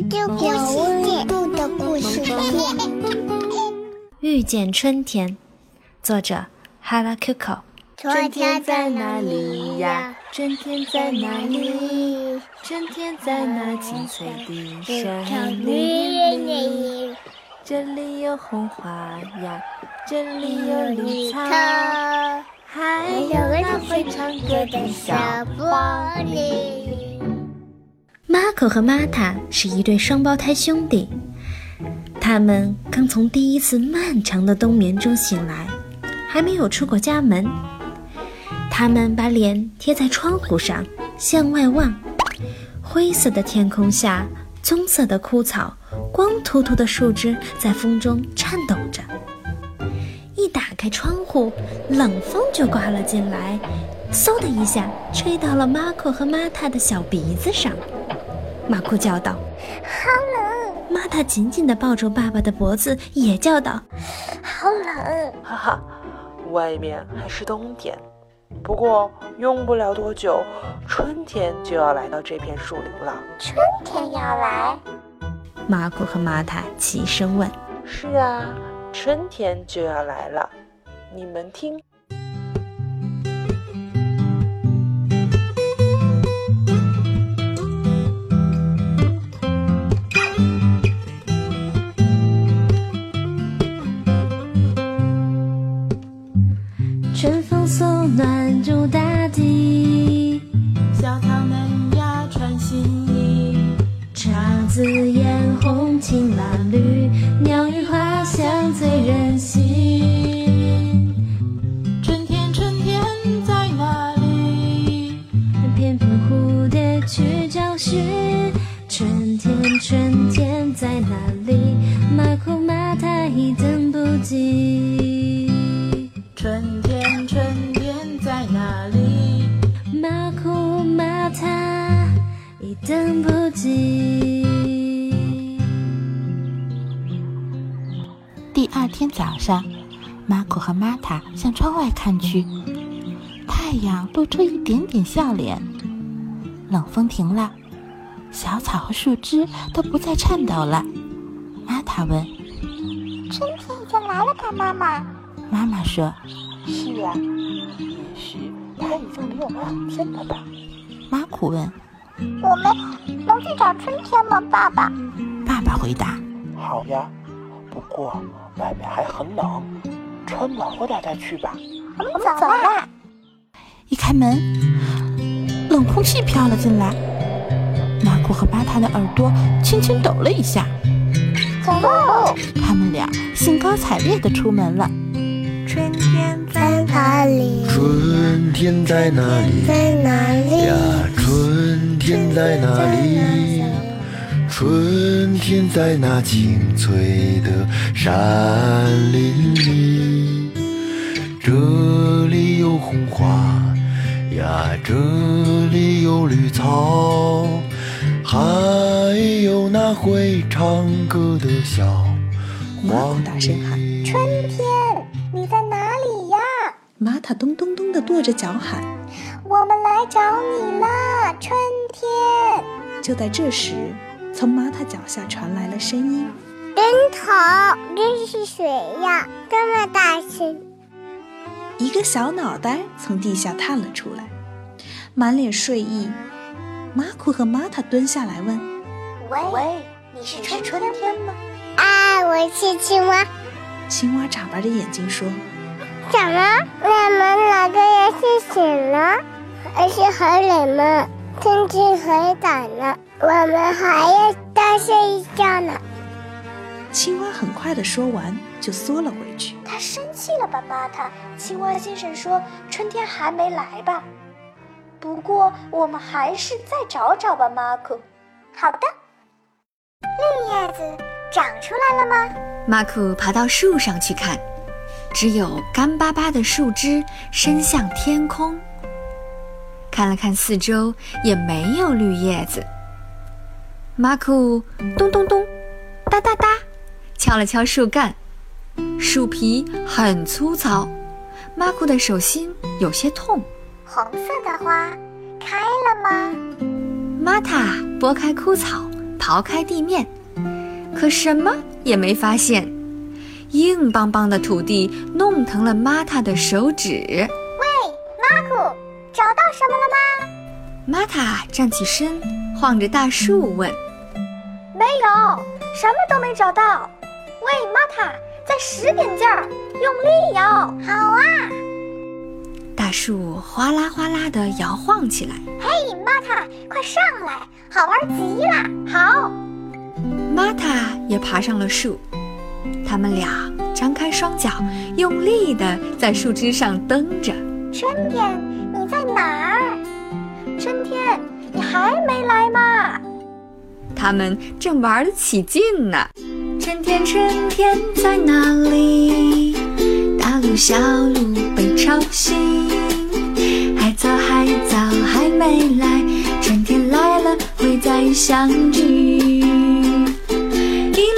的故事度的故事遇见春天，作者哈拉 QQ。春天在哪里呀？春天在哪里？春天在那青翠的山里。这里有红花呀，这里有绿草，还有那会唱歌的小玻璃。马可和玛塔是一对双胞胎兄弟，他们刚从第一次漫长的冬眠中醒来，还没有出过家门。他们把脸贴在窗户上，向外望。灰色的天空下，棕色的枯草，光秃秃的树枝在风中颤抖着。一打开窗户，冷风就刮了进来，嗖的一下吹到了马可和玛塔的小鼻子上。马库叫道：“好冷！”玛塔紧紧地抱住爸爸的脖子，也叫道：“好冷！”哈哈，外面还是冬天，不过用不了多久，春天就要来到这片树林了。春天要来？马库和玛塔齐声问：“是啊，春天就要来了。你们听。”紫嫣红青蓝绿，鸟语花香醉人心。春天，春天在哪里？翩翩蝴蝶去找寻。春天，春天在哪里？马库玛塔已等不及。二天早上，马库和玛塔向窗外看去，太阳露出一点点笑脸。冷风停了，小草和树枝都不再颤抖了。玛塔问：“春天已经来了吧，妈妈？”妈妈说：“是啊，也许它已经离我们很近了吧。”马库问：“我们能去找春天吗，爸爸？”爸爸回答：“好呀，不过外面还很冷，穿暖和点再去吧。”我们走啦。一开门，冷空气飘了进来，马库和巴塔的耳朵轻轻抖了一下。走喽！他们俩兴高采烈地出门了。春天在哪里？春天在哪里？在哪里呀？春天在哪里？春天在那青翠的山林里。这里有红花呀，这里有绿草，还有那会唱歌的小马库大声喊：“春天！”你在哪里呀？玛塔咚咚咚地跺着脚喊：“我们来找你啦，春天！”就在这时，从玛塔脚下传来了声音：“人头，这是谁呀？这么大声！”一个小脑袋从地下探了出来，满脸睡意。马库和玛塔蹲下来问：“喂喂，你是春春天吗？”“啊，我是青蛙。”青蛙眨巴着眼睛说：“怎么，我们两个人是醒了，还是很冷吗？天气很冷了，我们还要再睡一觉呢。”青蛙很快的说完，就缩了回去。他生气了吧，巴塔？青蛙先生说：“春天还没来吧？不过我们还是再找找吧，马库。”好的。绿叶子长出来了吗？马库爬到树上去看，只有干巴巴的树枝伸向天空。看了看四周，也没有绿叶子。马库咚咚咚，哒哒哒，敲了敲树干，树皮很粗糙，马库的手心有些痛。红色的花开了吗？玛塔拨开枯草，刨开地面，可什么也没发现。硬邦邦的土地弄疼了玛塔的手指。什么了吗？玛塔站起身，晃着大树问：“没有，什么都没找到。喂，玛塔，再使点劲儿，用力摇。好啊。”大树哗啦哗啦地摇晃起来。嘿，玛塔，快上来，好玩极了。好，玛塔也爬上了树。他们俩张开双脚，用力地在树枝上蹬着。春天，哪儿？春天，你还没来吗？他们正玩得起劲呢。春天，春天在哪里？大路小路被吵醒，海草海草还没来，春天来了会再相聚。一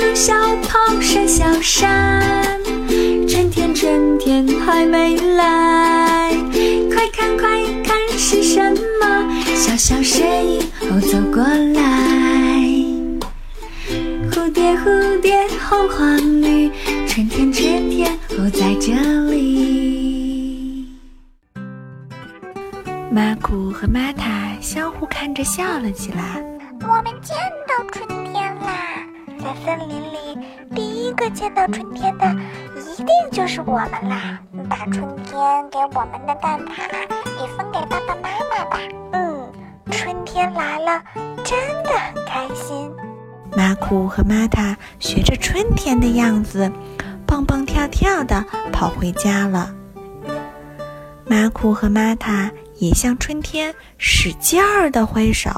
路小跑上小山，春天春天还没来，什么？小小身影哦走过来，蝴蝶蝴蝶红黄绿，春天春天哦在这里。马古和玛塔相互看着笑了起来。我们见到春森林里，第一个见到春天的，一定就是我们啦！把春天给我们的蛋挞也分给爸爸妈妈吧。嗯，春天来了，真的很开心。马库和玛塔学着春天的样子，蹦蹦跳跳地跑回家了。马库和玛塔也向春天使劲儿地挥手，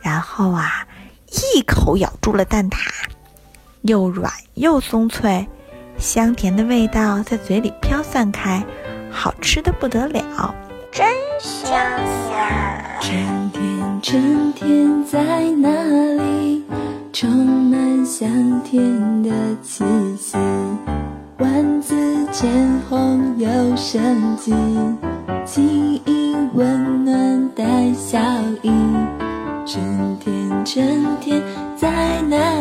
然后啊。一口咬住了蛋挞，又软又松脆，香甜的味道在嘴里飘散开，好吃的不得了，真香呀！春天，春天在哪里？充满香甜的气息，万紫千红有生机，轻盈温暖带笑意。春天，春太难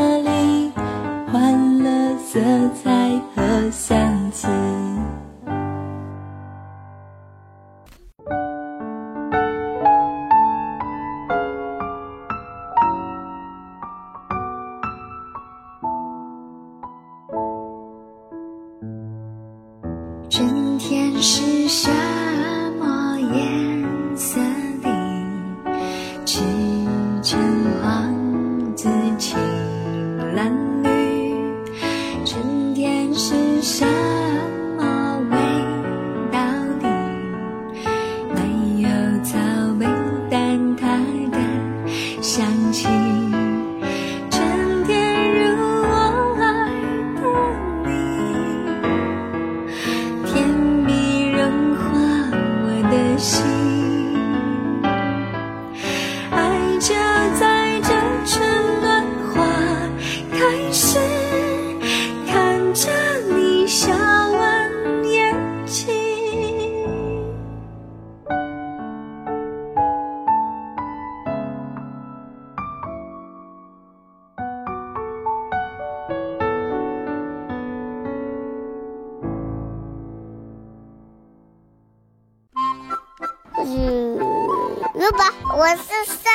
如果，我是谁？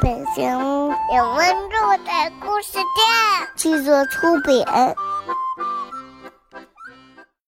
本节目由温度的故事店制作出品。